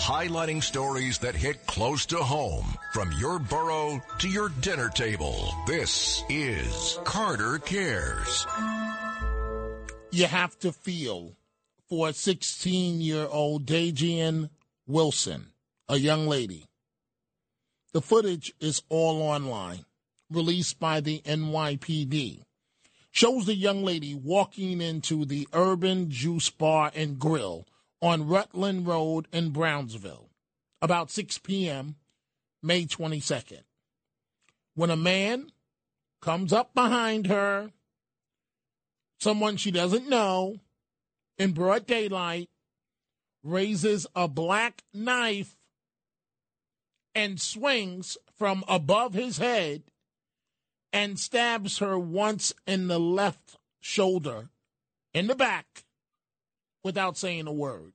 highlighting stories that hit close to home from your borough to your dinner table. This is Carter Cares. You have to feel for 16 year old Dajian Wilson, a young lady. The footage is all online, released by the NYPD. Shows the young lady walking into the Urban Juice Bar and Grill on Rutland Road in Brownsville, about 6 p.m., May 22nd. When a man comes up behind her, someone she doesn't know, in broad daylight, raises a black knife and swings from above his head and stabs her once in the left shoulder, in the back, without saying a word.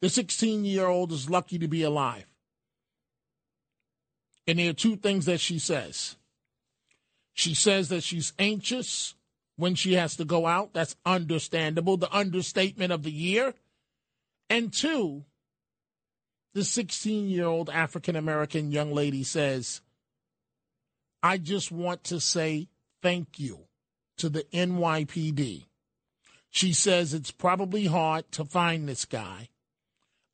The 16 year old is lucky to be alive. And there are two things that she says. She says that she's anxious when she has to go out. That's understandable, the understatement of the year. And two, the 16 year old African American young lady says, I just want to say thank you to the NYPD. She says it's probably hard to find this guy.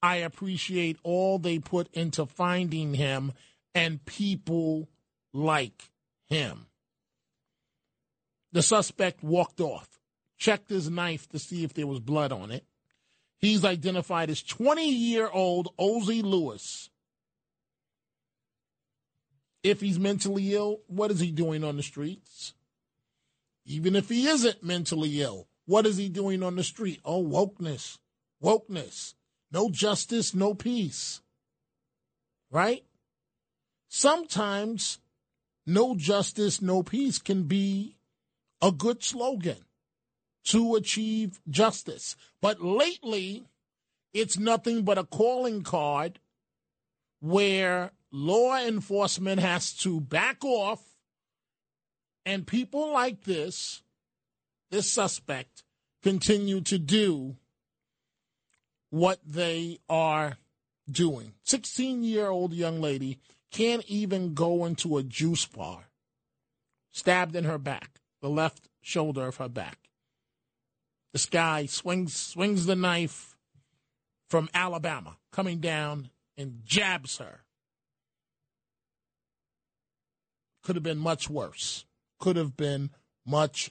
I appreciate all they put into finding him and people like him. The suspect walked off, checked his knife to see if there was blood on it. He's identified as 20 year old Ozzie Lewis. If he's mentally ill, what is he doing on the streets? Even if he isn't mentally ill, what is he doing on the street? Oh, wokeness, wokeness. No justice, no peace. Right? Sometimes no justice, no peace can be a good slogan to achieve justice. But lately, it's nothing but a calling card where law enforcement has to back off, and people like this, this suspect, continue to do what they are doing. 16 year old young lady can't even go into a juice bar, stabbed in her back, the left shoulder of her back. This guy swings swings the knife from Alabama, coming down and jabs her. Could have been much worse. Could have been much